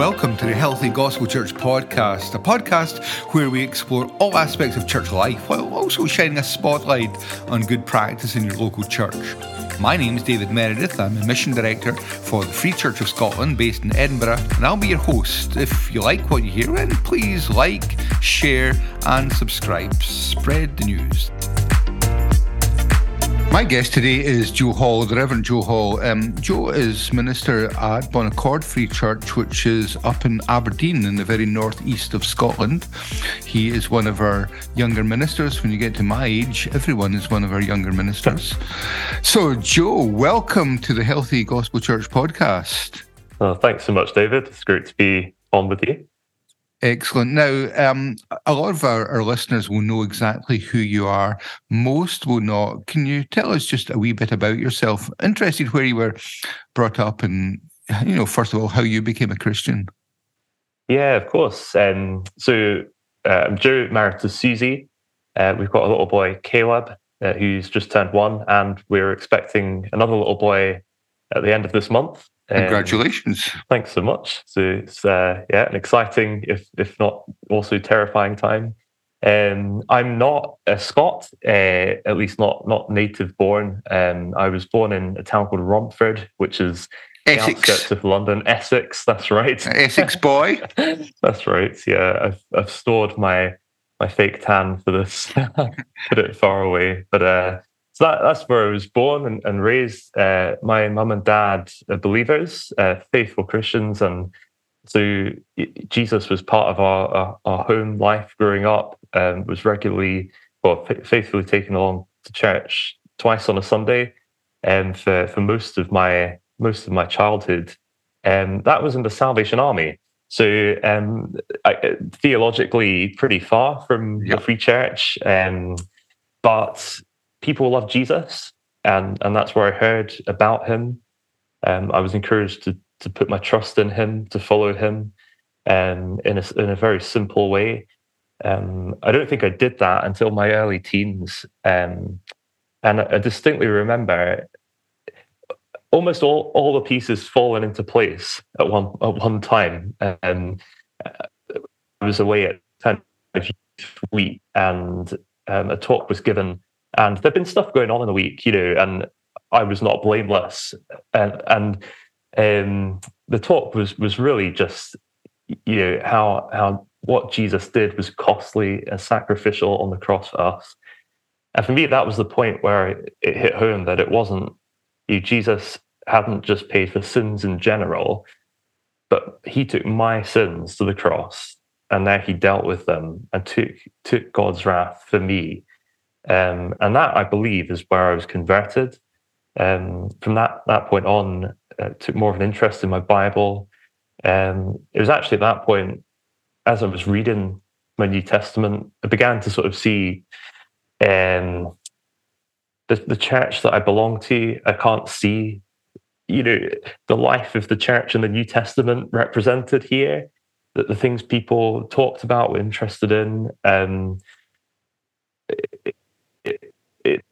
Welcome to the Healthy Gospel Church podcast, a podcast where we explore all aspects of church life while also shining a spotlight on good practice in your local church. My name is David Meredith. I'm a mission director for the Free Church of Scotland based in Edinburgh, and I'll be your host. If you like what you hear, then please like, share, and subscribe. Spread the news. My guest today is Joe Hall, the Reverend Joe Hall. Um, Joe is minister at Bon Accord Free Church, which is up in Aberdeen in the very northeast of Scotland. He is one of our younger ministers. When you get to my age, everyone is one of our younger ministers. So, Joe, welcome to the Healthy Gospel Church podcast. Oh, thanks so much, David. It's great to be on with you. Excellent. Now, um, a lot of our, our, listeners will know exactly who you are. Most will not. Can you tell us just a wee bit about yourself? Interested where you were brought up and, you know, first of all, how you became a Christian. Yeah, of course. Um, so uh, I'm Joe, married to Susie. Uh, we've got a little boy, Caleb, uh, who's just turned one, and we're expecting another little boy at the end of this month. Congratulations! Um, thanks so much. So it's uh, yeah, an exciting, if if not also terrifying time. Um, I'm not a Scot, uh, at least not not native born. Um, I was born in a town called Romford, which is Essex. the outskirts of London. Essex, that's right. Essex boy. that's right. Yeah, I've I've stored my my fake tan for this. Put it far away, but uh, so that, that's where I was born and, and raised. Uh, my mum and dad are believers, uh, faithful Christians, and so Jesus was part of our our, our home life growing up. Um, was regularly, well, faithfully taken along to church twice on a Sunday, and um, for for most of my most of my childhood, and um, that was in the Salvation Army. So um, I, theologically, pretty far from yep. the Free Church, um, but people love Jesus, and and that's where I heard about him. Um, I was encouraged to to put my trust in him, to follow him, um, in a in a very simple way. Um, I don't think I did that until my early teens, um, and I distinctly remember almost all all the pieces falling into place at one at one time. And I was away at ten week, and um, a talk was given and there'd been stuff going on in the week, you know, and I was not blameless. And and um, the talk was was really just, you know, how how what Jesus did was costly and sacrificial on the cross for us. And for me, that was the point where it hit home that it wasn't you know, Jesus hadn't just paid for sins in general, but he took my sins to the cross and there he dealt with them and took took God's wrath for me um, and that, I believe, is where I was converted. Um, from that that point on, uh, took more of an interest in my Bible. Um, it was actually at that point, as I was reading my New Testament, I began to sort of see um, the, the church that I belong to. I can't see, you know, the life of the church in the New Testament represented here. That the things people talked about, were interested in. Um, it, it didn't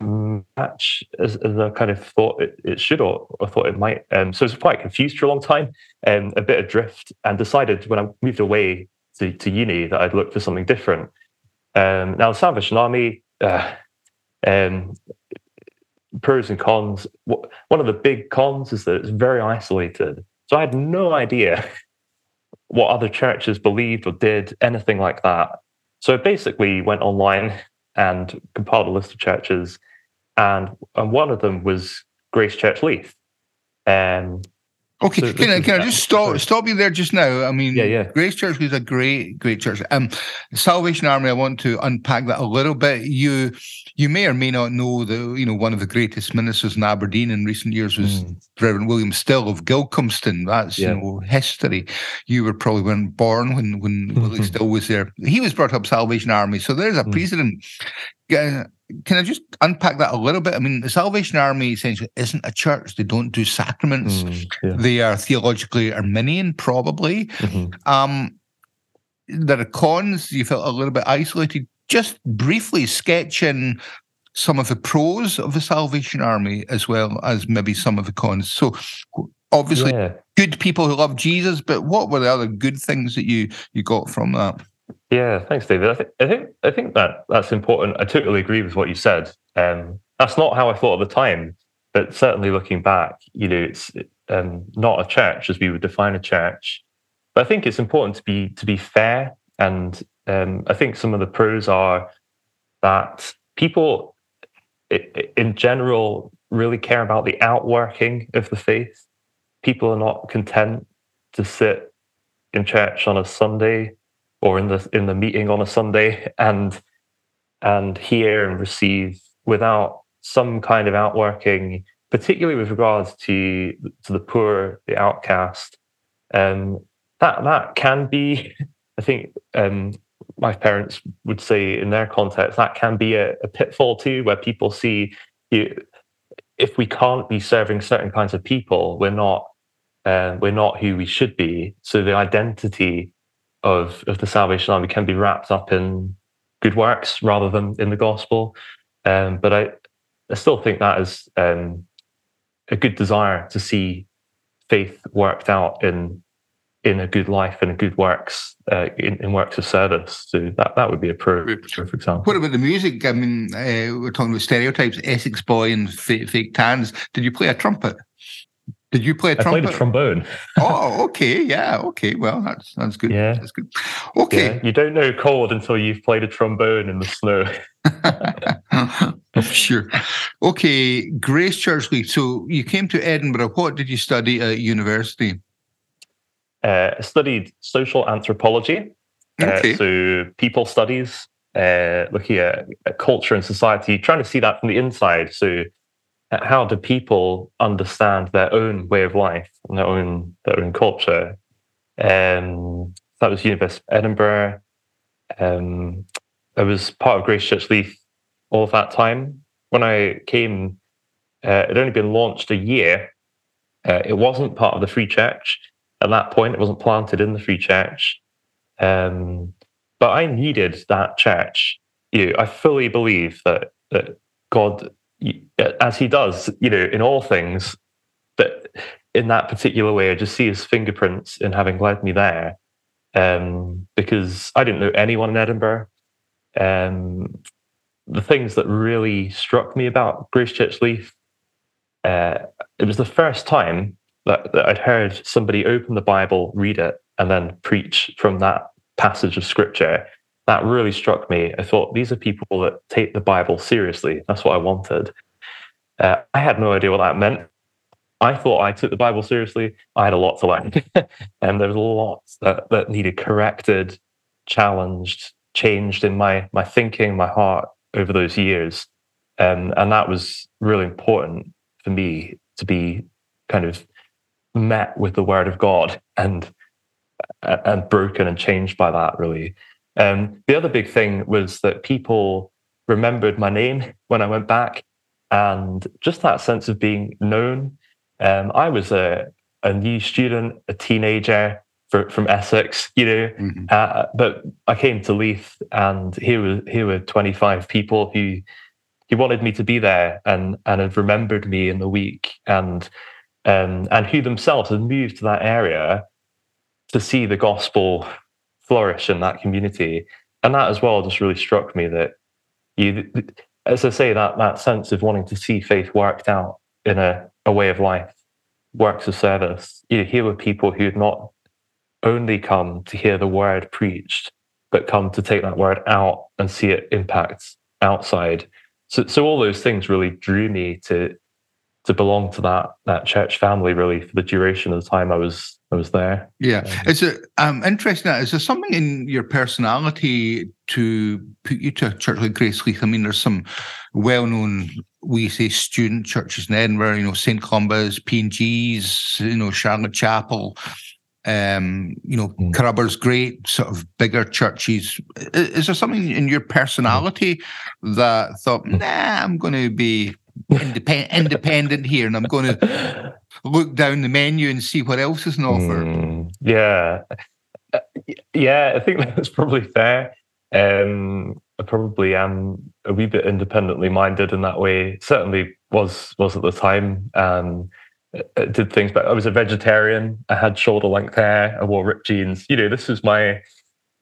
match as, as I kind of thought it, it should or, or thought it might. Um, so I was quite confused for a long time, um, a bit adrift, and decided when I moved away to, to uni that I'd look for something different. Um, now, the Salvation Army, uh, um, pros and cons. One of the big cons is that it's very isolated. So I had no idea what other churches believed or did, anything like that. So I basically went online and compiled a list of churches, and and one of them was Grace Church Leith. Um, Okay, so can, I, can I just stop stop you there just now? I mean, yeah, yeah. Grace Church is a great, great church. Um, Salvation Army. I want to unpack that a little bit. You, you may or may not know that you know one of the greatest ministers in Aberdeen in recent years was mm. Reverend William Still of Gilcomston. That's yeah. you know history. You were probably weren't born when when Willie Still was there. He was brought up Salvation Army, so there's a mm. precedent can I just unpack that a little bit? I mean, the Salvation Army essentially isn't a church. They don't do sacraments. Mm, yeah. They are theologically Arminian, probably. Mm-hmm. Um, there are cons. You felt a little bit isolated. Just briefly sketching some of the pros of the Salvation Army as well as maybe some of the cons. So, obviously yeah. good people who love Jesus, but what were the other good things that you you got from that? Yeah, thanks, David. I, th- I think I think that that's important. I totally agree with what you said. Um, that's not how I thought at the time, but certainly looking back, you know, it's um, not a church as we would define a church. But I think it's important to be to be fair, and um, I think some of the pros are that people, in general, really care about the outworking of the faith. People are not content to sit in church on a Sunday or in the in the meeting on a Sunday and and hear and receive without some kind of outworking, particularly with regards to to the poor, the outcast. Um, that that can be, I think, um, my parents would say in their context, that can be a, a pitfall too, where people see you if we can't be serving certain kinds of people, we're not uh, we're not who we should be. So the identity of of the Salvation Army can be wrapped up in good works rather than in the gospel. Um, but I I still think that is um, a good desire to see faith worked out in in a good life and a good works uh, in, in, works of service. So that, that would be a pro, for example. What about the music? I mean, uh, we're talking about stereotypes, Essex boy and fake, fake tans. Did you play a trumpet? Did you play a trumpet? I played a trombone. oh, okay, yeah, okay. Well, that's that's good. Yeah, that's good. Okay, yeah. you don't know chord until you've played a trombone in the snow. sure. Okay, Grace Church Leith. So you came to Edinburgh. What did you study at university? uh, studied social anthropology, uh, okay. uh, so people studies, uh, looking at, at, culture and society, trying to see that from the inside. So, how do people understand their own way of life and their own their own culture? Um, that was University of Edinburgh. Um, I was part of Grace Church Leith all of that time. When I came, uh, it had only been launched a year. Uh, it wasn't part of the Free Church at that point. It wasn't planted in the Free Church. Um, but I needed that church. You know, I fully believe that that God, as He does, you know, in all things, that in that particular way, I just see His fingerprints in having led me there. Um, because I didn't know anyone in Edinburgh. Um, the things that really struck me about Grace Church Leith, uh, it was the first time that, that I'd heard somebody open the Bible, read it, and then preach from that passage of scripture. That really struck me. I thought these are people that take the Bible seriously. That's what I wanted. Uh, I had no idea what that meant. I thought I took the Bible seriously. I had a lot to learn, and there was a lot that, that needed corrected, challenged, changed in my my thinking, my heart over those years, um, and that was really important for me to be kind of met with the word of God and and broken and changed by that really. Um, the other big thing was that people remembered my name when I went back, and just that sense of being known. Um, I was a a new student, a teenager for, from Essex, you know, mm-hmm. uh, but I came to Leith, and here were here were twenty five people who he wanted me to be there and and had remembered me in the week and um, and who themselves had moved to that area to see the gospel flourish in that community. And that as well just really struck me that you, as I say, that that sense of wanting to see faith worked out in a, a way of life, works of service. You know, here were people who had not only come to hear the word preached, but come to take that word out and see it impact outside. So, so all those things really drew me to to belong to that that church family really for the duration of the time I was I was there. Yeah, um, is it um, interesting? Is there something in your personality to put you to a church like Grace Leith? I mean, there's some well-known, we say, student churches in Edinburgh. You know, St Columba's, P and G's, you know, Charlotte Chapel. Um, you know, mm. Great, sort of bigger churches. Is, is there something in your personality mm. that thought, mm. nah, I'm going to be independent, independent here, and I'm going to look down the menu and see what else is offered. Mm, yeah, uh, yeah, I think that's probably fair. Um, I probably am a wee bit independently minded in that way. Certainly was was at the time. Um, did things, but I was a vegetarian. I had shoulder length hair. I wore ripped jeans. You know, this was my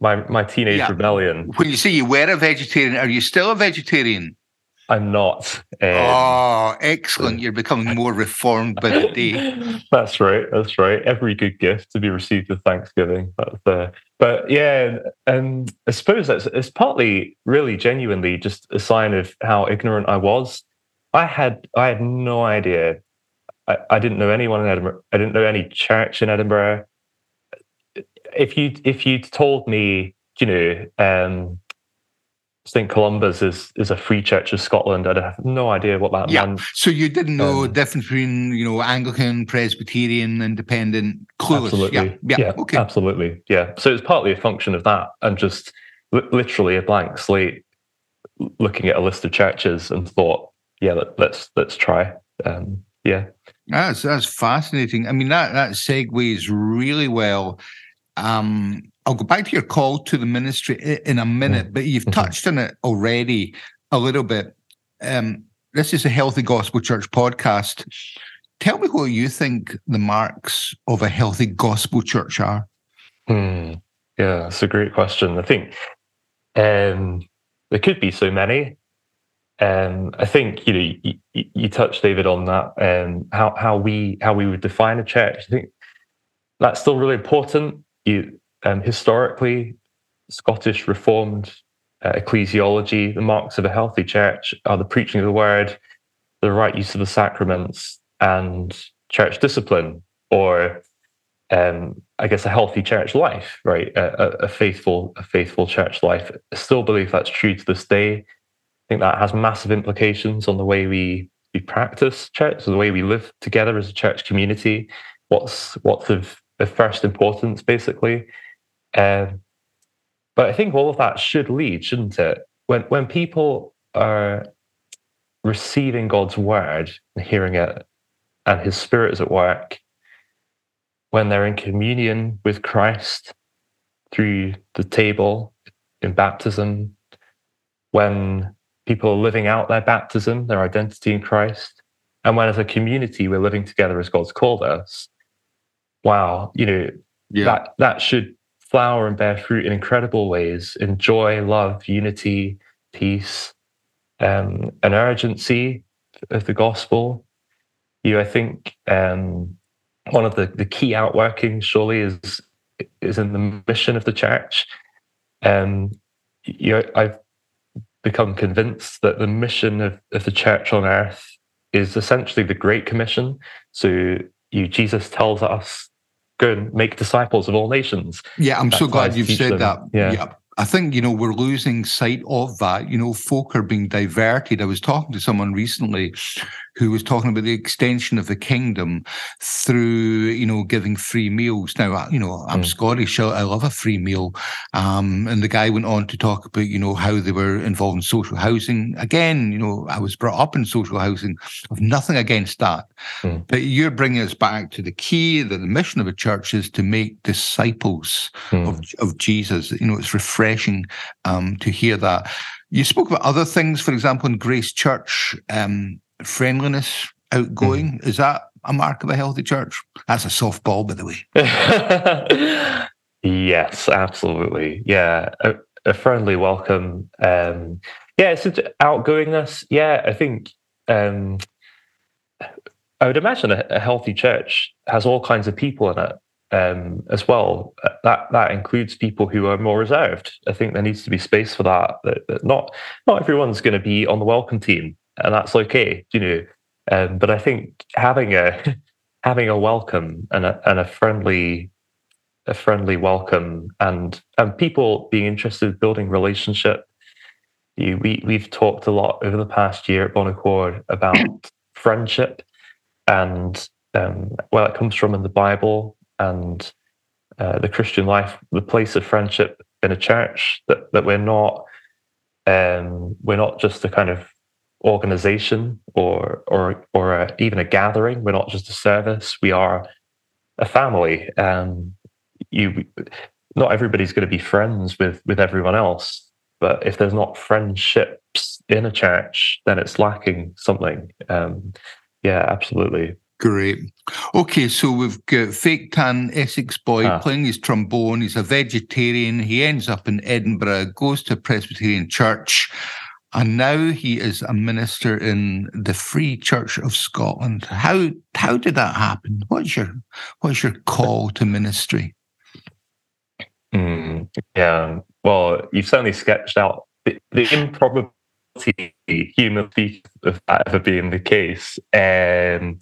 my my teenage yeah. rebellion. When you say you were a vegetarian, are you still a vegetarian? I'm not. Um, oh, excellent! You're becoming more reformed by the day. That's right. That's right. Every good gift to be received with thanksgiving. That's uh, but yeah, and I suppose that's it's partly really genuinely just a sign of how ignorant I was. I had I had no idea. I, I didn't know anyone in Edinburgh. I didn't know any church in Edinburgh. If you if you'd told me, you know, um, St. Columba's is is a free church of Scotland. I'd have no idea what that yeah. meant. So you didn't know um, the difference between you know Anglican, Presbyterian, Independent, clueless. Absolutely. Yeah. yeah. yeah. Okay. Absolutely. Yeah. So it's partly a function of that, and just li- literally a blank slate, looking at a list of churches and thought, yeah, let, us let's, let's try. Um, yeah. That's that's fascinating. I mean that that segues really well. Um, I'll go back to your call to the ministry in a minute, but you've mm-hmm. touched on it already a little bit. Um, this is a Healthy Gospel Church podcast. Tell me what you think the marks of a healthy gospel church are. Hmm. Yeah, it's a great question. I think um, there could be so many. Um, I think you know you, you, touched David on that um, how how we how we would define a church. I think that's still really important. You um, historically, Scottish Reformed uh, ecclesiology, the marks of a healthy church are the preaching of the word, the right use of the sacraments, and church discipline, or um, I guess a healthy church life, right? A, a, faithful, a faithful church life. I still believe that's true to this day. I think that has massive implications on the way we we practice church, the way we live together as a church community. What's what's of, of first importance, basically. Um, but I think all of that should lead, shouldn't it? When when people are receiving God's word and hearing it, and His Spirit is at work, when they're in communion with Christ through the table in baptism, when people are living out their baptism, their identity in Christ, and when as a community we're living together as God's called us. Wow, you know, yeah. that that should flower and bear fruit in incredible ways in joy, love, unity, peace, um, an urgency of the gospel. You, I think, um, one of the, the key outworkings surely is is in the mission of the church. Um, you, I've become convinced that the mission of, of the church on earth is essentially the Great Commission. So you, Jesus tells us go and make disciples of all nations. Yeah, I'm That's so glad you've said them. that. Yeah. yeah. I think, you know, we're losing sight of that. You know, folk are being diverted. I was talking to someone recently who was talking about the extension of the kingdom through, you know, giving free meals. Now, you know, I'm mm. Scottish, I love a free meal. Um, and the guy went on to talk about, you know, how they were involved in social housing. Again, you know, I was brought up in social housing. I've nothing against that. Mm. But you're bringing us back to the key that the mission of a church is to make disciples mm. of, of Jesus. You know, it's refreshing um, to hear that. You spoke about other things, for example, in Grace Church. Um, friendliness, outgoing. Mm. Is that a mark of a healthy church? That's a softball, by the way. yes, absolutely. Yeah, a, a friendly welcome. Um, yeah, it's outgoingness. Yeah, I think um, I would imagine a, a, healthy church has all kinds of people in it um, as well. That that includes people who are more reserved. I think there needs to be space for that. That, that not not everyone's going to be on the welcome team and that's okay, you know. Um, but I think having a having a welcome and a and a friendly a friendly welcome and and people being interested in building relationship. You, we we've talked a lot over the past year at Bon Accord about friendship and um, where it comes from in the Bible and uh, the Christian life, the place of friendship in a church. That that we're not um, we're not just a kind of organization or or or a, even a gathering. We're not just a service. We are a family. Um, you, not everybody's going to be friends with with everyone else. But if there's not friendships in a church, then it's lacking something. Um, yeah, absolutely. Great. Okay, so we've got fake tan Essex boy ah. playing his trombone. He's a vegetarian. He ends up in Edinburgh, goes to a Presbyterian church, and now he is a minister in the Free Church of Scotland. How how did that happen? What's your what's your call to ministry? Mm, yeah, well, you've certainly sketched out the, the improbability, human of that ever being the case. Um,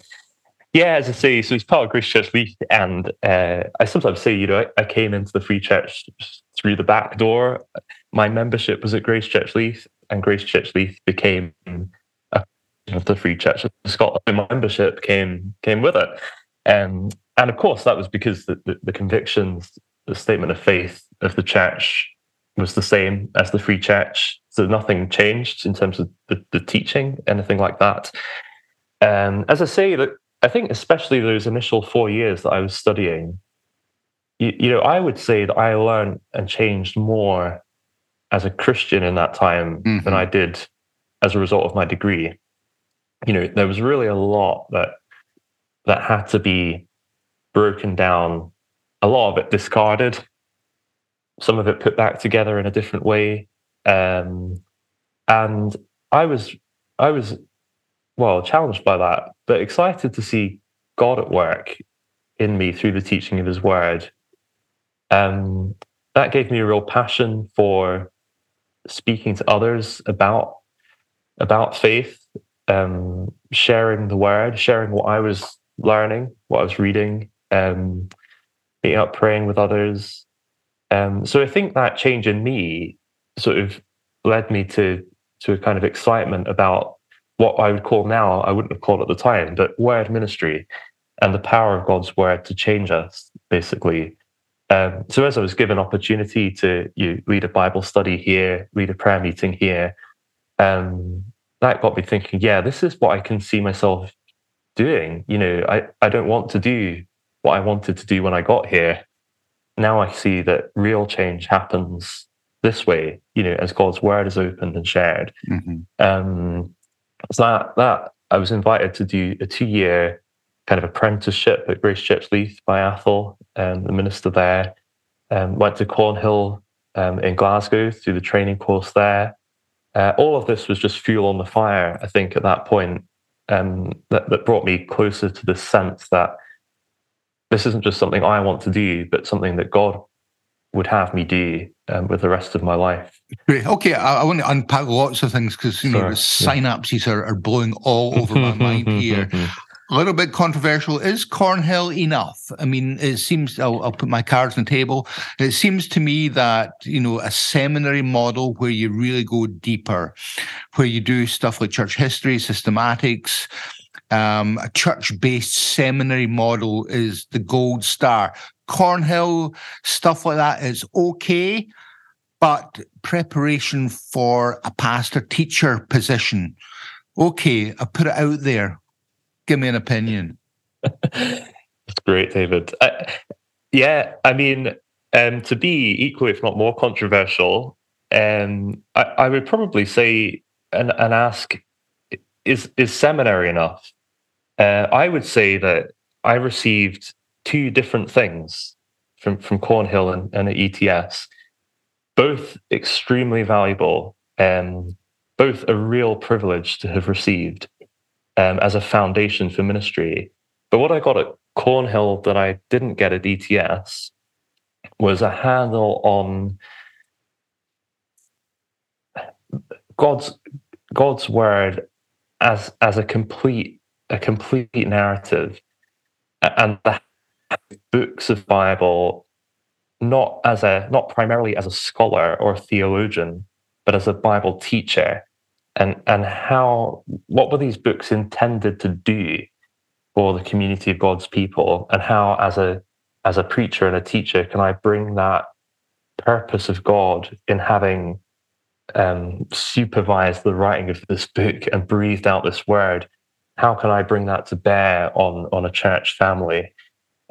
yeah, as I say, so he's part of Grace Church Leith, and uh, I sometimes say, you know, I, I, came into the Free Church through the back door. My membership was at Grace Church Leith, and Grace Church Leith became a of the Free Church of Scotland. My membership came came with it, um, and of course that was because the, the, the convictions, the statement of faith of the church was the same as the Free Church. So nothing changed in terms of the, the teaching, anything like that. Um, as I say, that I think especially those initial four years that I was studying, you know, I would say that I learned and changed more as a Christian in that time mm-hmm. than I did as a result of my degree. You know, there was really a lot that that had to be broken down, a lot of it discarded, some of it put back together in a different way. Um, and I was I was well, challenged by that, but excited to see God at work in me through the teaching of His Word. Um, that gave me a real passion for speaking to others about about faith, um, sharing the Word, sharing what I was learning, what I was reading, um, meeting up, praying with others. Um, so I think that change in me sort of led me to to a kind of excitement about what I would call now, I wouldn't have called at the time, but word ministry and the power of God's word to change us, basically. Um, so as I was given opportunity to you lead a Bible study here, lead a prayer meeting here, um, that got me thinking, yeah, this is what I can see myself doing. You know, I, I don't want to do what I wanted to do when I got here. Now I see that real change happens this way, you know, as God's word is opened and shared. Mm-hmm. Um, so that, that I was invited to do a two year kind of apprenticeship at Grace Church Leith by Athol, um, the minister there. Um, went to Cornhill um, in Glasgow through the training course there. Uh, all of this was just fuel on the fire, I think, at that point, um, that, that brought me closer to the sense that this isn't just something I want to do, but something that God would have me do um, with the rest of my life. Great. Okay, I, I, want to unpack lots of things because you know the synapses are, are blowing all over my mind here. A little bit controversial. Is Cornhill enough? I mean, it seems I'll, I'll, put my cards on the table. It seems to me that you know a seminary model where you really go deeper, where you do stuff like church history, systematics, um, a church-based seminary model is the gold star. Cornhill, stuff like that is okay, but preparation for a pastor teacher position, okay, I put it out there. Give me an opinion. That's great, David. Yeah, I mean, um, to be equal, if not more controversial, um, I, I would probably say and, and ask is is seminary enough? Uh, I would say that I received two different things from, from Cornhill and, and at ETS, both extremely valuable and both a real privilege to have received um, as a foundation for ministry. But what I got at Cornhill that I didn't get at ETS was a handle on God's God's word as as a complete a complete narrative and the books of Bible not as a not primarily as a scholar or a theologian, but as a Bible teacher, and and how what were these books intended to do for the community of God's people, and how as a as a preacher and a teacher can I bring that purpose of God in having um, supervised the writing of this book and breathed out this word? How can I bring that to bear on on a church family?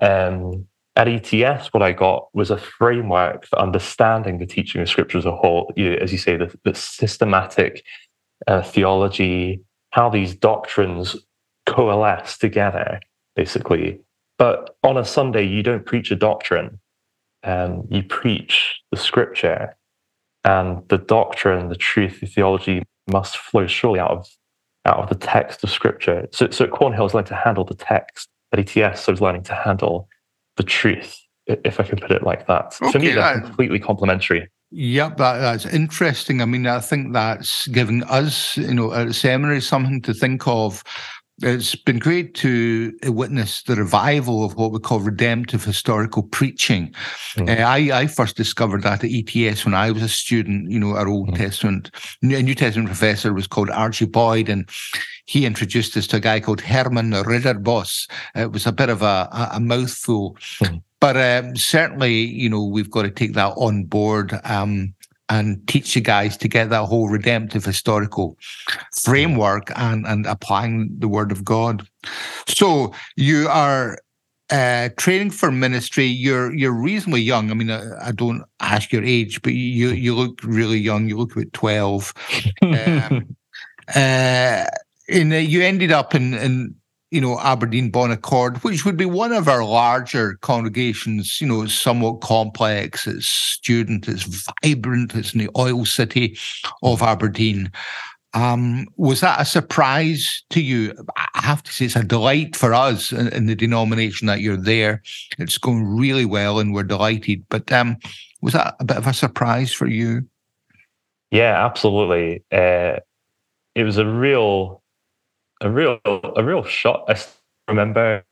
Um, at ETS, what I got was a framework for understanding the teaching of Scripture as a whole. You, as you say, the, the systematic uh, theology, how these doctrines coalesce together basically. But on a Sunday, you don't preach a doctrine, um, you preach the scripture. And the doctrine, the truth, the theology must flow surely out of out of the text of scripture. So, so at Cornhill, I was learning to handle the text. At ETS, I was learning to handle the truth, if I can put it like that. Okay, For me, they're that, completely complementary. Yep, that, that's interesting. I mean, I think that's given us, you know, at seminary something to think of it's been great to witness the revival of what we call redemptive historical preaching. Mm. Uh, I, I first discovered that at ETS when I was a student. You know, our Old mm. Testament, New Testament professor was called Archie Boyd, and he introduced us to a guy called Herman Ridderbos. It was a bit of a, a mouthful. Mm. But um, certainly, you know, we've got to take that on board. Um, and teach you guys to get that whole redemptive historical framework and, and applying the word of God. So you are uh, training for ministry. You're you're reasonably young. I mean, I, I, don't ask your age, but you you look really young. You look about twelve. um, uh, and you ended up in in you know, Aberdeen Bon Accord, which would be one of our larger congregations, you know, it's somewhat complex, it's student, it's vibrant, it's in the oil city of Aberdeen. Um, was that a surprise to you? I have to say it's a delight for us in, in, the denomination that you're there. It's going really well and we're delighted. But um, was that a bit of a surprise for you? Yeah, absolutely. Uh, it was a real a real a real shot. I remember.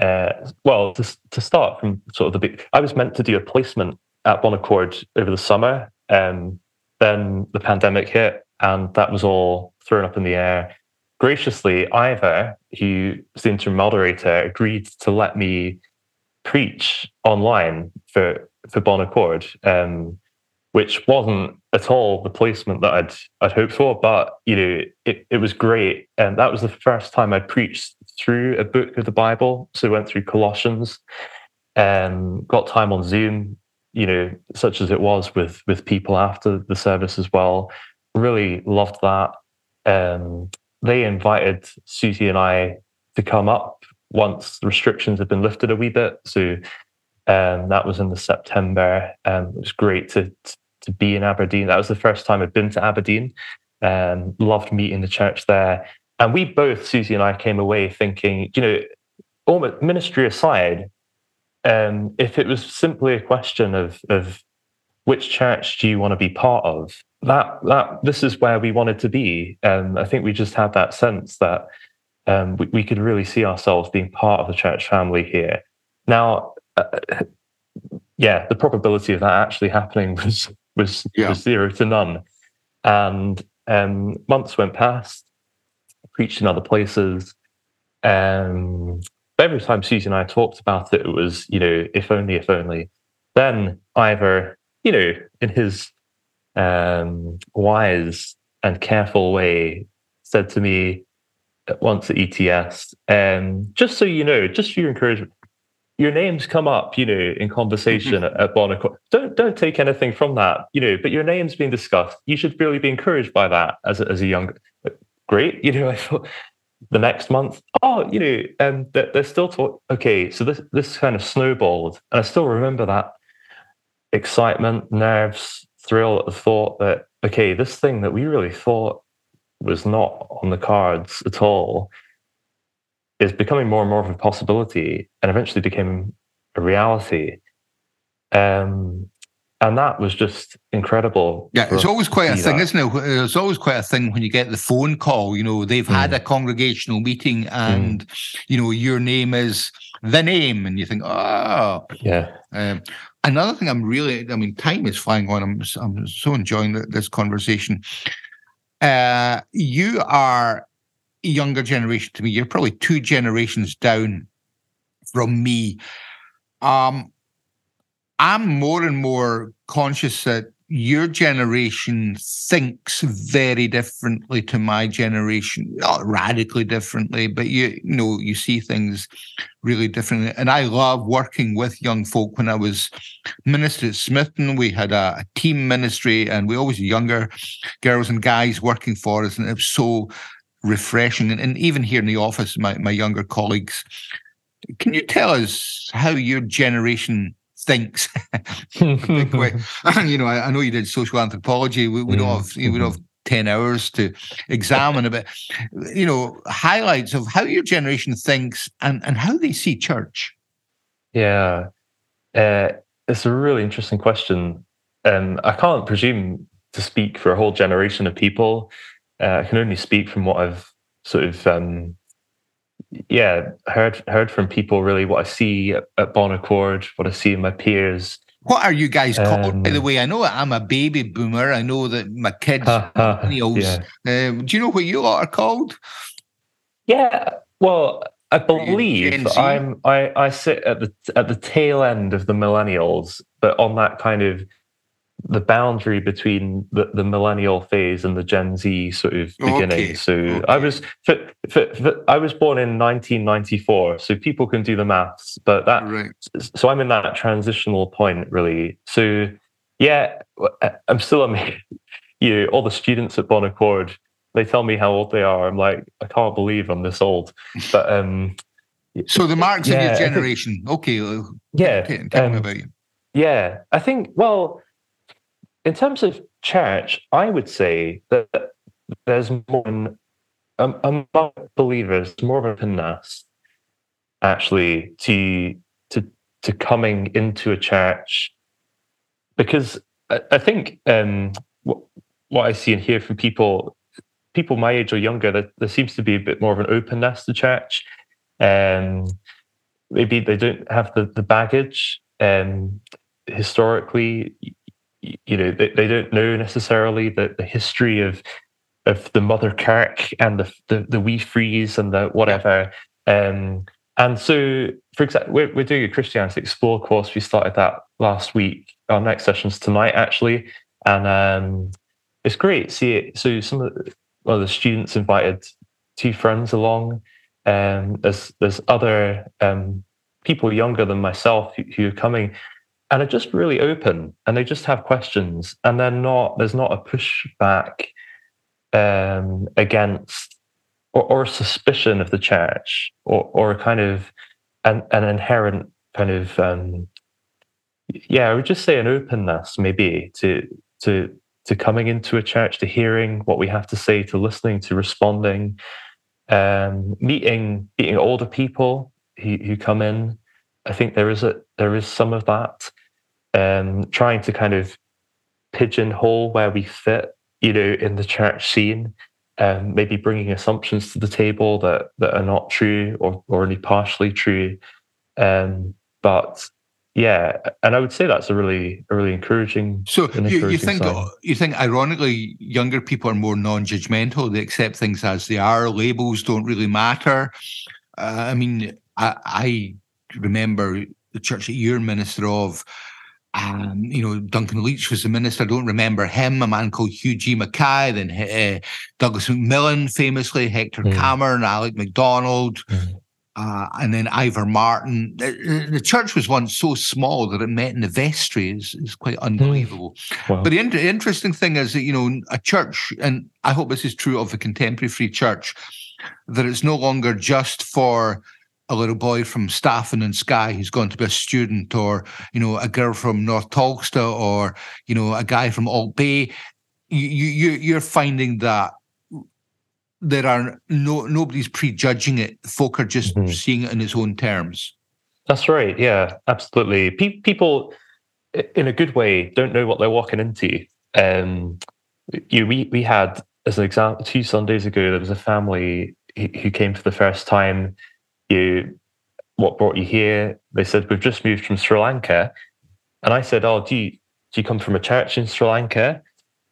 Uh, well, to to start from sort of the I was meant to do a placement at Bon Accord over the summer, um, then the pandemic hit, and that was all thrown up in the air. Graciously, Ivor, who was the interim moderator, agreed to let me preach online for for Bon Accord. Um, which wasn't at all the placement that I'd I'd hoped for. But you know, it, it was great, and that was the first time I preached through a book of the Bible. So I went through Colossians, and got time on Zoom. You know, such as it was with with people after the service as well. Really loved that. Um, they invited Susie and I to come up once the restrictions had been lifted a wee bit. So um, that was in the September. Um, it was great to to be in Aberdeen. That was the first time I'd been to Aberdeen. Um, loved meeting the church there, and we both, Susie and I, came away thinking, you know, almost ministry aside, um, if it was simply a question of of which church do you want to be part of, that that this is where we wanted to be. And I think we just had that sense that um, we, we could really see ourselves being part of the church family here. Now, uh, yeah, the probability of that actually happening was was, yeah. was zero to none. And um, months went past, preached in other places. Um, every time Susie and I talked about it, it was, you know, if only, if only. Then Ivor, you know, in his um, wise and careful way, said to me once at ETS, um, just so you know, just for your encouragement, your names come up, you know, in conversation at, at Bon Accord. Don't don't take anything from that, you know. But your name's being discussed. You should really be encouraged by that as a, as a young. Great, you know. I thought the next month, oh, you know, and um, they're, they're still talk. Okay, so this this kind of snowballed, and I still remember that excitement, nerves, thrill at the thought that okay, this thing that we really thought was not on the cards at all is becoming more and more of a possibility and eventually became a reality. Um, and that was just incredible. Yeah, it's always quite a thing, that. isn't it? It's always quite a thing when you get the phone call. You know, they've mm. had a congregational meeting, mm. and mm. you know your name is the name, and you think, oh, yeah. Um, another thing, I'm really, I mean, time is flying on. I'm, I'm so enjoying this conversation. Uh, you are younger generation to me. You're probably two generations down from me. Um, I'm more and more conscious that your generation thinks very differently to my generation, not radically differently, but you, you know, you see things really differently. And I love working with young folk. When I was minister at Smithton, we had a, a team ministry and we always younger girls and guys working for us. And it was so refreshing. And, and even here in the office, my, my younger colleagues, can you tell us how your generation thinks? you know, I, I, know you did social anthropology. We, we don't mm, have, you know, we don't have 10 hours to examine a bit, you know, highlights of how your generation thinks and, and how they see church. Yeah. Uh, it's a really interesting question. Um, I can't presume to speak for a whole generation of people. Uh, I can only speak from what I've sort of, um, yeah, heard heard from people. Really, what I see at, at Bon Accord, what I see in my peers. What are you guys called, um, by the um, way? I know I'm a baby boomer. I know that my kids, millennials. Yeah. Um, do you know what you lot are called? Yeah, well, I believe I'm I, I sit at the at the tail end of the millennials, but on that kind of the boundary between the, the millennial phase and the Gen Z sort of beginning. Okay. So okay. I was for, for, for, I was born in 1994, so people can do the maths, but that right. so I'm in that transitional point really. So yeah, I'm still amazed. You know, all the students at Bon Accord they tell me how old they are. I'm like, I can't believe I'm this old. But um, so the marks yeah, of your generation. Think, okay, uh, yeah. Tell, tell um, me about you. Yeah, I think. Well, in terms of church, I would say that there's more um, among believers more of an openness actually to to to coming into a church because I, I think um, what, what I see and hear from people people my age or younger, there, there seems to be a bit more of an openness to church. Um, maybe they don't have the, the baggage um, historically. You know, they, they don't know necessarily the, the history of of the mother kirk and the the, the wee Frees and the whatever. Um, and so, for example, we're, we're doing a Christianity Explore course. We started that last week. Our next session's tonight, actually, and um, it's great. See it. So some of the, well, the students invited two friends along. and um, there's there's other um, people younger than myself who, who, are coming, and are just really open, and they just have questions, and they're not. There's not a pushback um, against or, or a suspicion of the church, or or a kind of an, an inherent kind of um, yeah, I would just say an openness maybe to to to coming into a church, to hearing what we have to say, to listening, to responding, um, meeting meeting older people who, who come in. I think there is a there is some of that. Um, trying to kind of pigeonhole where we fit, you know, in the church scene. Um, maybe bringing assumptions to the table that that are not true or or only partially true. Um, but yeah, and I would say that's a really, a really encouraging. So encouraging you, you, think sign. you think ironically, younger people are more non-judgmental. They accept things as they are. Labels don't really matter. Uh, I mean, I, I, remember the church that you're minister of. Um, you know, Duncan Leach was the minister. I don't remember him. A man called Hugh G. Mackay, then uh, Douglas McMillan, famously Hector mm. Cameron, Alec MacDonald. Mm. Uh, and then Ivor Martin. The, the, church was once so small that it met in the vestry is, is quite hmm. unbelievable. Mm. Wow. But the in- interesting thing is that, you know, a church, and I hope this is true of the contemporary free church, that it's no longer just for a little boy from Staffin and Skye who's going to be a student, or, you know, a girl from North Tolsta, or, you know, a guy from Aultbea. You, you, you're finding that there are no nobody's prejudging it. Folk are just mm-hmm. seeing it in its own terms. That's right. Yeah, absolutely. Pe- people, in a good way, don't know what they're walking into. Um, you, we we had as an example two Sundays ago. There was a family who came for the first time. You, what brought you here? They said we've just moved from Sri Lanka, and I said, "Oh, do you do you come from a church in Sri Lanka?"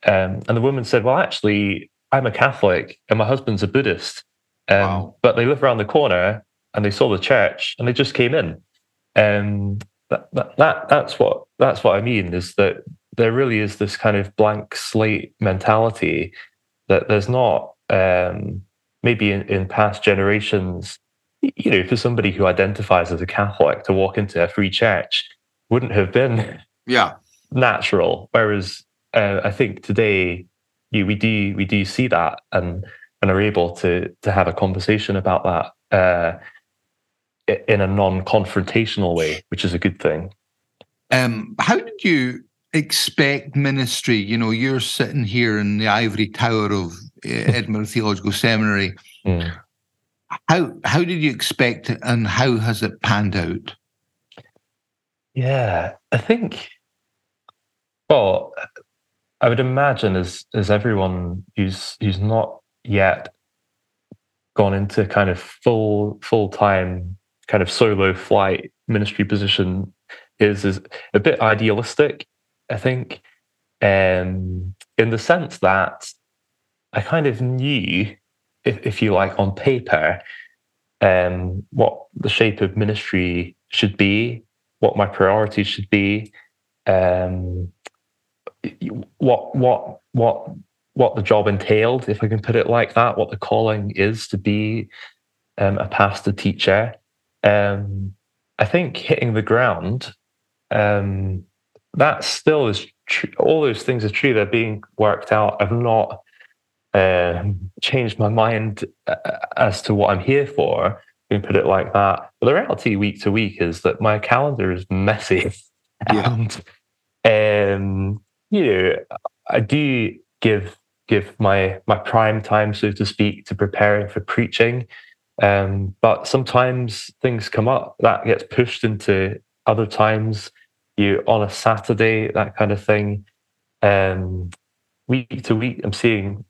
Um, and the woman said, "Well, actually, I'm a Catholic and my husband's a Buddhist. Um, wow. But they live around the corner and they saw the church and they just came in. And that, that, that that's what that's what I mean is that there really is this kind of blank slate mentality that there's not um, maybe in, in past generations, you know, for somebody who identifies as a Catholic to walk into a free church wouldn't have been yeah natural. Whereas uh, I think today you we do we do see that and and are able to to have a conversation about that uh, in a non-confrontational way, which is a good thing. Um, how did you expect ministry? You know, you're sitting here in the ivory tower of uh, Edinburgh Theological Seminary. Mm. How how did you expect it, and how has it panned out? Yeah, I think. Well, I would imagine as as everyone who's who's not yet gone into kind of full full time kind of solo flight ministry position is is a bit idealistic, I think, um, in the sense that I kind of knew, if, if you like, on paper, um, what the shape of ministry should be, what my priorities should be, um, what what what what the job entailed, if I can put it like that, what the calling is to be um, a pastor teacher. Um, I think hitting the ground, um, that still is true. All those things are true. They're being worked out. I've not um, changed my mind uh, as to what I'm here for. You can put it like that. But the reality week to week is that my calendar is messy. Yeah. And um, you know, I do give give my my prime time, so to speak, to preparing for preaching. Um, but sometimes things come up that gets pushed into other times. You on a Saturday, that kind of thing. Um, week to week, I'm seeing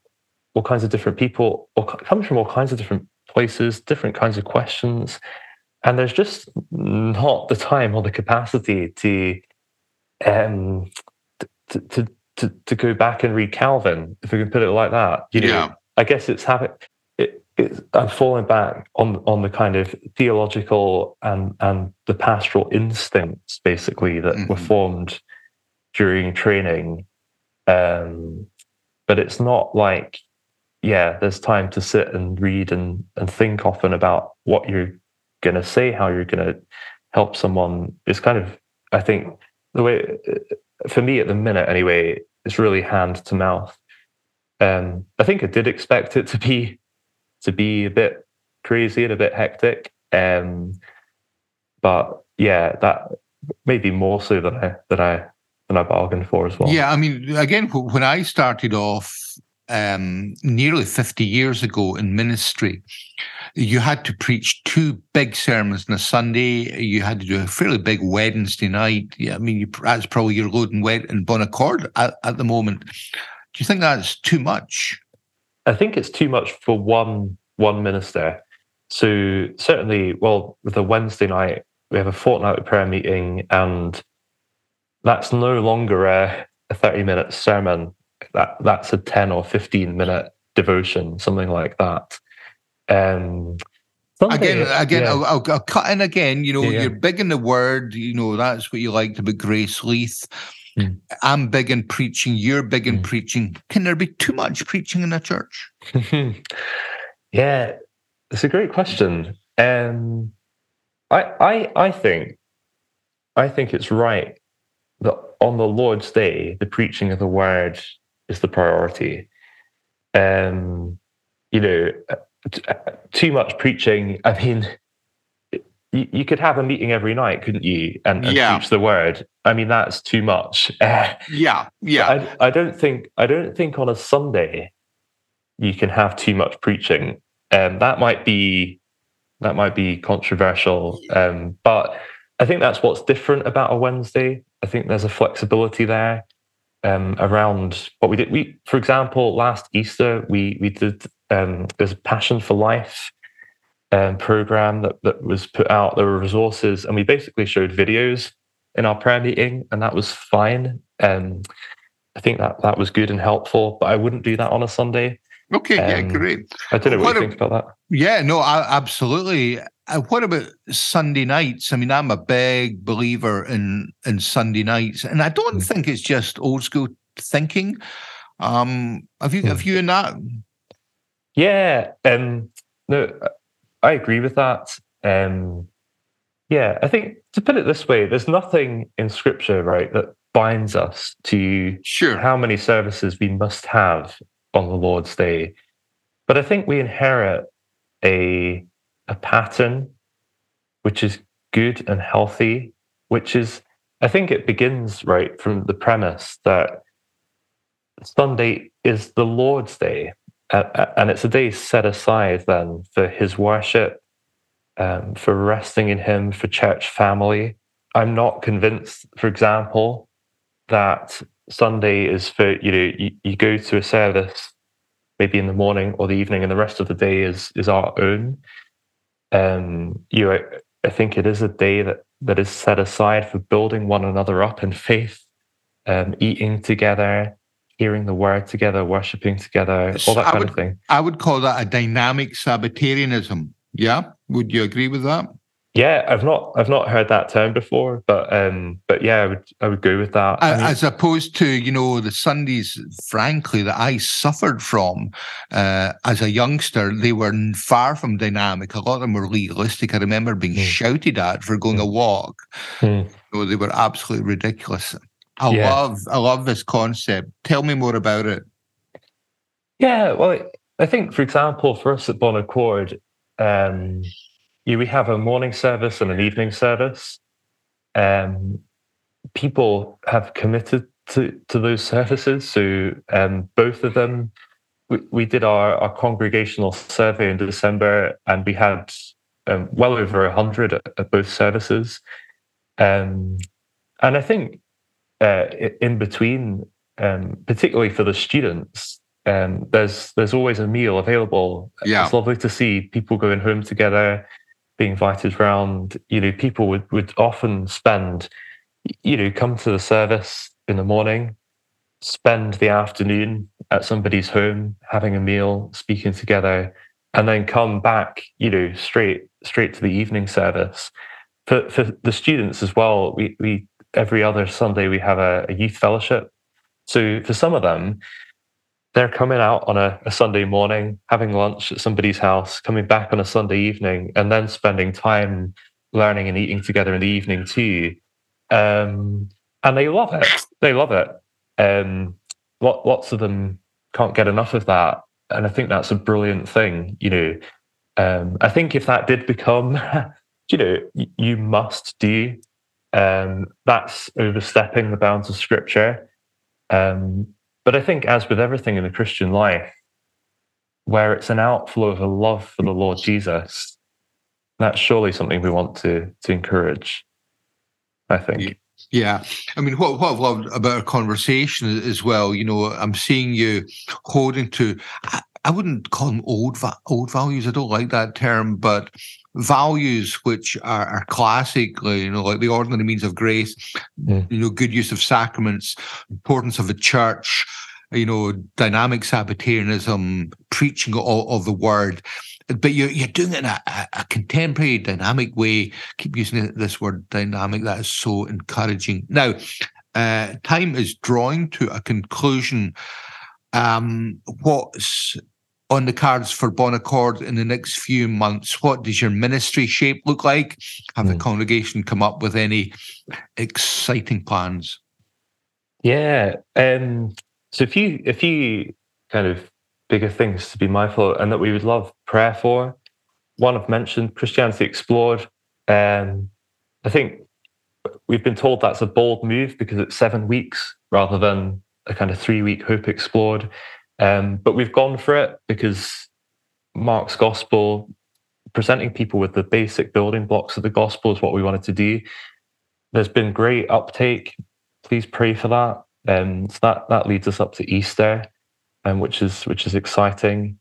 all kinds of different people, or comes from all kinds of different places, different kinds of questions, and there's just not the time or the capacity to um, to, to to to go back and read Calvin, if we can put it like that. You know, yeah. I guess it's having it, it's I'm falling back on on the kind of theological and and the pastoral instincts basically that mm-hmm. were formed during training. Um, but it's not like, yeah, there's time to sit and read and and think often about what you're gonna say, how you're gonna help someone. It's kind of, I think, the way for me at the minute anyway, it's really hand to mouth. Um, I think I did expect it to be to be a bit crazy and a bit hectic. Um, but yeah, that maybe more so than I than I than I bargained for as well. Yeah, I mean, again, when I started off um, nearly 50 years ago in ministry, you had to preach two big sermons on a Sunday. You had to do a fairly big Wednesday night. Yeah, I mean, you, that's probably your load and wet and Bon Accord at, at the moment. Do you think that's too much? I think it's too much for one one minister. So certainly, well, with a Wednesday night, we have a fortnightly prayer meeting, and that's no longer a, a thirty minute sermon that that's a 10 or 15 minute devotion something like that um again again yeah. I'll, I'll, I'll, cut in again you know yeah, yeah. you're big in the word you know that's what you liked about grace leith mm. i'm big in preaching you're big in mm. preaching can there be too much preaching in a church yeah it's a great question um i i i think i think it's right that on the lord's day the preaching of the word is the priority. Um, you know, too much preaching. I mean, you, you, could have a meeting every night, couldn't you? And, and yeah. preach the word. I mean, that's too much. yeah, yeah. I, I don't think. I don't think on a Sunday you can have too much preaching. Um, that might be that might be controversial, um, but I think that's what's different about a Wednesday. I think there's a flexibility there um, around what we did. We, for example, last Easter we we did um, there's a Passion for Life um, program that that was put out. There were resources, and we basically showed videos in our prayer meeting, and that was fine. Um, I think that that was good and helpful, but I wouldn't do that on a Sunday. Okay, um, yeah, great. I don't know what, what you think about that. Yeah, no, I, absolutely. Uh, what about Sunday nights? I mean, I'm a big believer in in Sunday nights, and I don't mm. think it's just old school thinking. Um, have you mm. have you in that? Yeah, um, no, I agree with that. Um, yeah, I think to put it this way, there's nothing in Scripture, right, that binds us to sure how many services we must have on the Lord's Day. but I think we inherit a a pattern which is good and healthy, which is I think it begins right from the premise that Sunday is the Lord's day, and it's a day set aside then for His worship, um, for resting in Him, for church family. I'm not convinced, for example, that Sunday is for you know you, you go to a service maybe in the morning or the evening, and the rest of the day is is our own. Um, you know, I think it is a day that that is set aside for building one another up in faith, um, eating together, hearing the word together, worshiping together, all that I kind would, of thing. I would call that a dynamic Sabbatarianism. Yeah, would you agree with that? Yeah, I've not I've not heard that term before, but um, but yeah, I would I would go with that. I mean, As opposed to you know the Sundays, frankly, that I suffered from uh, as a youngster, they were far from dynamic. A lot of them were legalistic. I remember being mm. shouted at for going mm. a walk. Mm. Know, they were absolutely ridiculous. I yeah. love I love this concept. Tell me more about it. Yeah, well, I think, for example, for us at Bon Accord, um, yeah, we have a morning service and an evening service. Um, people have committed to, to those services. So um, both of them, we, we did our, our congregational survey in December and we had um, well over 100 at, at both services. Um, and I think uh, in between, um, particularly for the students, um, there's there's always a meal available. Yeah. It's lovely to see people going home together being invited around, you know, people would, would often spend, you know, come to the service in the morning, spend the afternoon at somebody's home, having a meal, speaking together, and then come back, you know, straight straight to the evening service. For for the students as well, we we every other Sunday we have a, a youth fellowship. So for some of them, they're coming out on a, a, Sunday morning, having lunch at somebody's house, coming back on a Sunday evening, and then spending time learning and eating together in the evening too. Um, and they love it. They love it. Um, lots of them can't get enough of that, and I think that's a brilliant thing. You know, um, I think if that did become, you know, you must do, um, that's overstepping the bounds of Scripture. Um, but I think, as with everything in the Christian life, where it's an outflow of a love for the Lord Jesus, that's surely something we want to to encourage. I think. Yeah, I mean, what what I've loved about our conversation as well, you know, I'm seeing you holding to. I, wouldn't call them old old values. I don't like that term, but values which are, are classically, you know, like the ordinary means of grace, mm. you know, good use of sacraments, importance of the church, you know, dynamic Sabbatarianism, preaching of, of the word. But you're, you're doing it in a, a, contemporary, dynamic way. Keep using this word dynamic. That is so encouraging. Now, uh, time is drawing to a conclusion. Um, what's on the cards for Bon Accord in the next few months? What does your ministry shape look like? Have mm. the hmm. congregation come up with any exciting plans? Yeah. Um, so a few a few kind of bigger things to be mindful of, and that we would love prayer for. One I've mentioned, Christianity Explored. Um, I think we've been told that's a bold move because it's seven weeks rather than a kind of three week Hope Explored. Um, but we've gone for it because Mark's gospel, presenting people with the basic building blocks of the gospel, is what we wanted to do. There's been great uptake. Please pray for that. Um, so that that leads us up to Easter, um, which is which is exciting.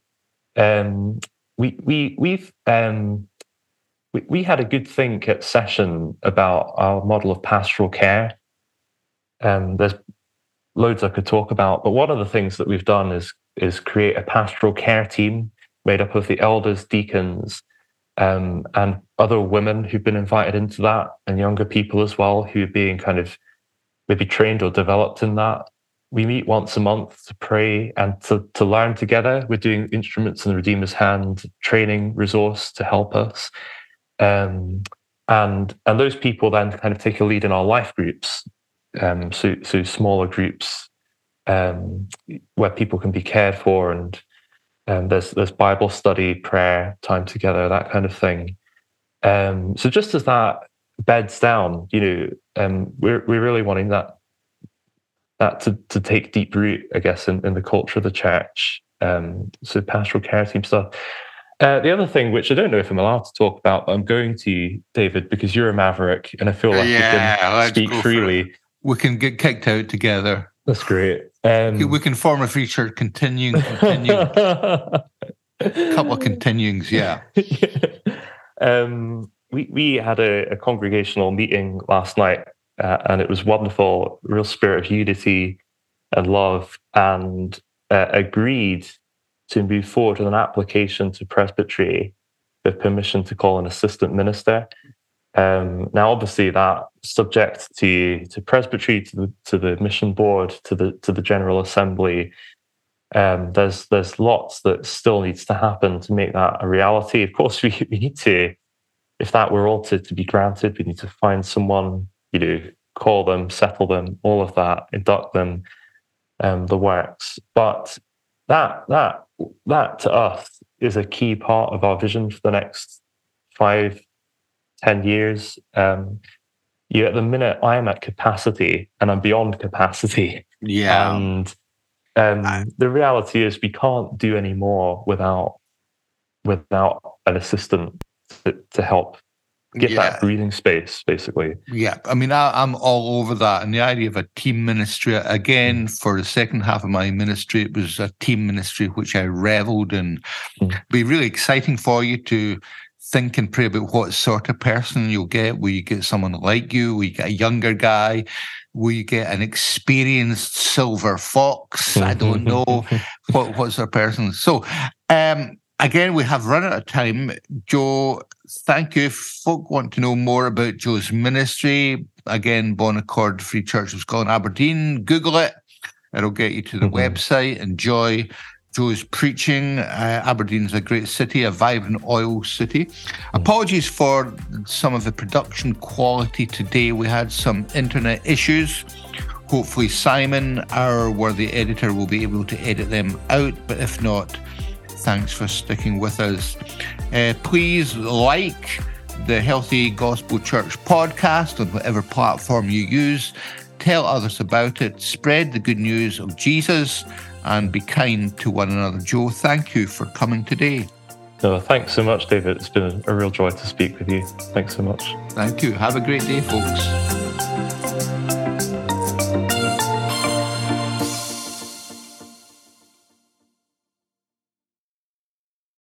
Um, we we we've um, we, we had a good think at session about our model of pastoral care. Um, there's loads I could talk about. But one of the things that we've done is is create a pastoral care team made up of the elders, deacons, um, and other women who've been invited into that, and younger people as well who are being kind of maybe trained or developed in that. We meet once a month to pray and to, to learn together. We're doing instruments in the Redeemer's Hand training resource to help us. Um, and and those people then kind of take a lead in our life groups um, so, so smaller groups um, where people can be cared for and Um, there's there's Bible study, prayer, time together, that kind of thing. Um, so just as that beds down, you know, um, we're we're really wanting that that to, to take deep root, I guess, in, in the culture of the church. Um, so pastoral care team stuff. Uh, the other thing, which I don't know if I'm allowed to talk about, but I'm going to, David, because you're a maverick, and I feel like yeah, we can speak freely. We can get kicked out together. That's great. Um, we can form a church continuing, continuing. couple of continuings, yeah. um, we we had a, a congregational meeting last night uh, and it was wonderful, real spirit of unity and love, and uh, agreed to move forward with an application to presbytery with permission to call an assistant minister. Um, now, obviously, that subject to to presbytery, to the to the mission board, to the to the general assembly. Um, there's there's lots that still needs to happen to make that a reality. Of course, we, we need to, if that were all to, to be granted, we need to find someone you know, call them, settle them, all of that, induct them, um, the works. But that that that to us is a key part of our vision for the next five, ten years. Um, you at the minute I am at capacity and I'm beyond capacity. Yeah. And um, I... the reality is we can't do any more without without an assistant to, to help get yeah. that breathing space, basically. Yeah, I mean, I, am all over that, and the idea of a team ministry again mm. for the second half of my ministry, it was a team ministry which I revelled in. Mm. Be really exciting for you to think and pray about what sort of person you'll get. Will you get someone like you? Will you get a younger guy? Will you get an experienced silver fox? I don't know what what's a person. So, um, again, we have run out of time. Joe, thank you. If folk want to know more about Joe's ministry, again, Bon Accord Free Church of Scotland, Aberdeen, Google it. It'll get you to the mm-hmm. website. Enjoy Joe's preaching. Uh, Aberdeen is a great city, a vibrant oil city. Apologies for some of the production quality today. We had some internet issues. Hopefully, Simon, our worthy editor, will be able to edit them out. But if not, Thanks for sticking with us. Uh, please like the Healthy Gospel Church podcast on whatever platform you use. Tell others about it. Spread the good news of Jesus and be kind to one another. Joe, thank you for coming today. No, thanks so much, David. It's been a real joy to speak with you. Thanks so much. Thank you. Have a great day, folks.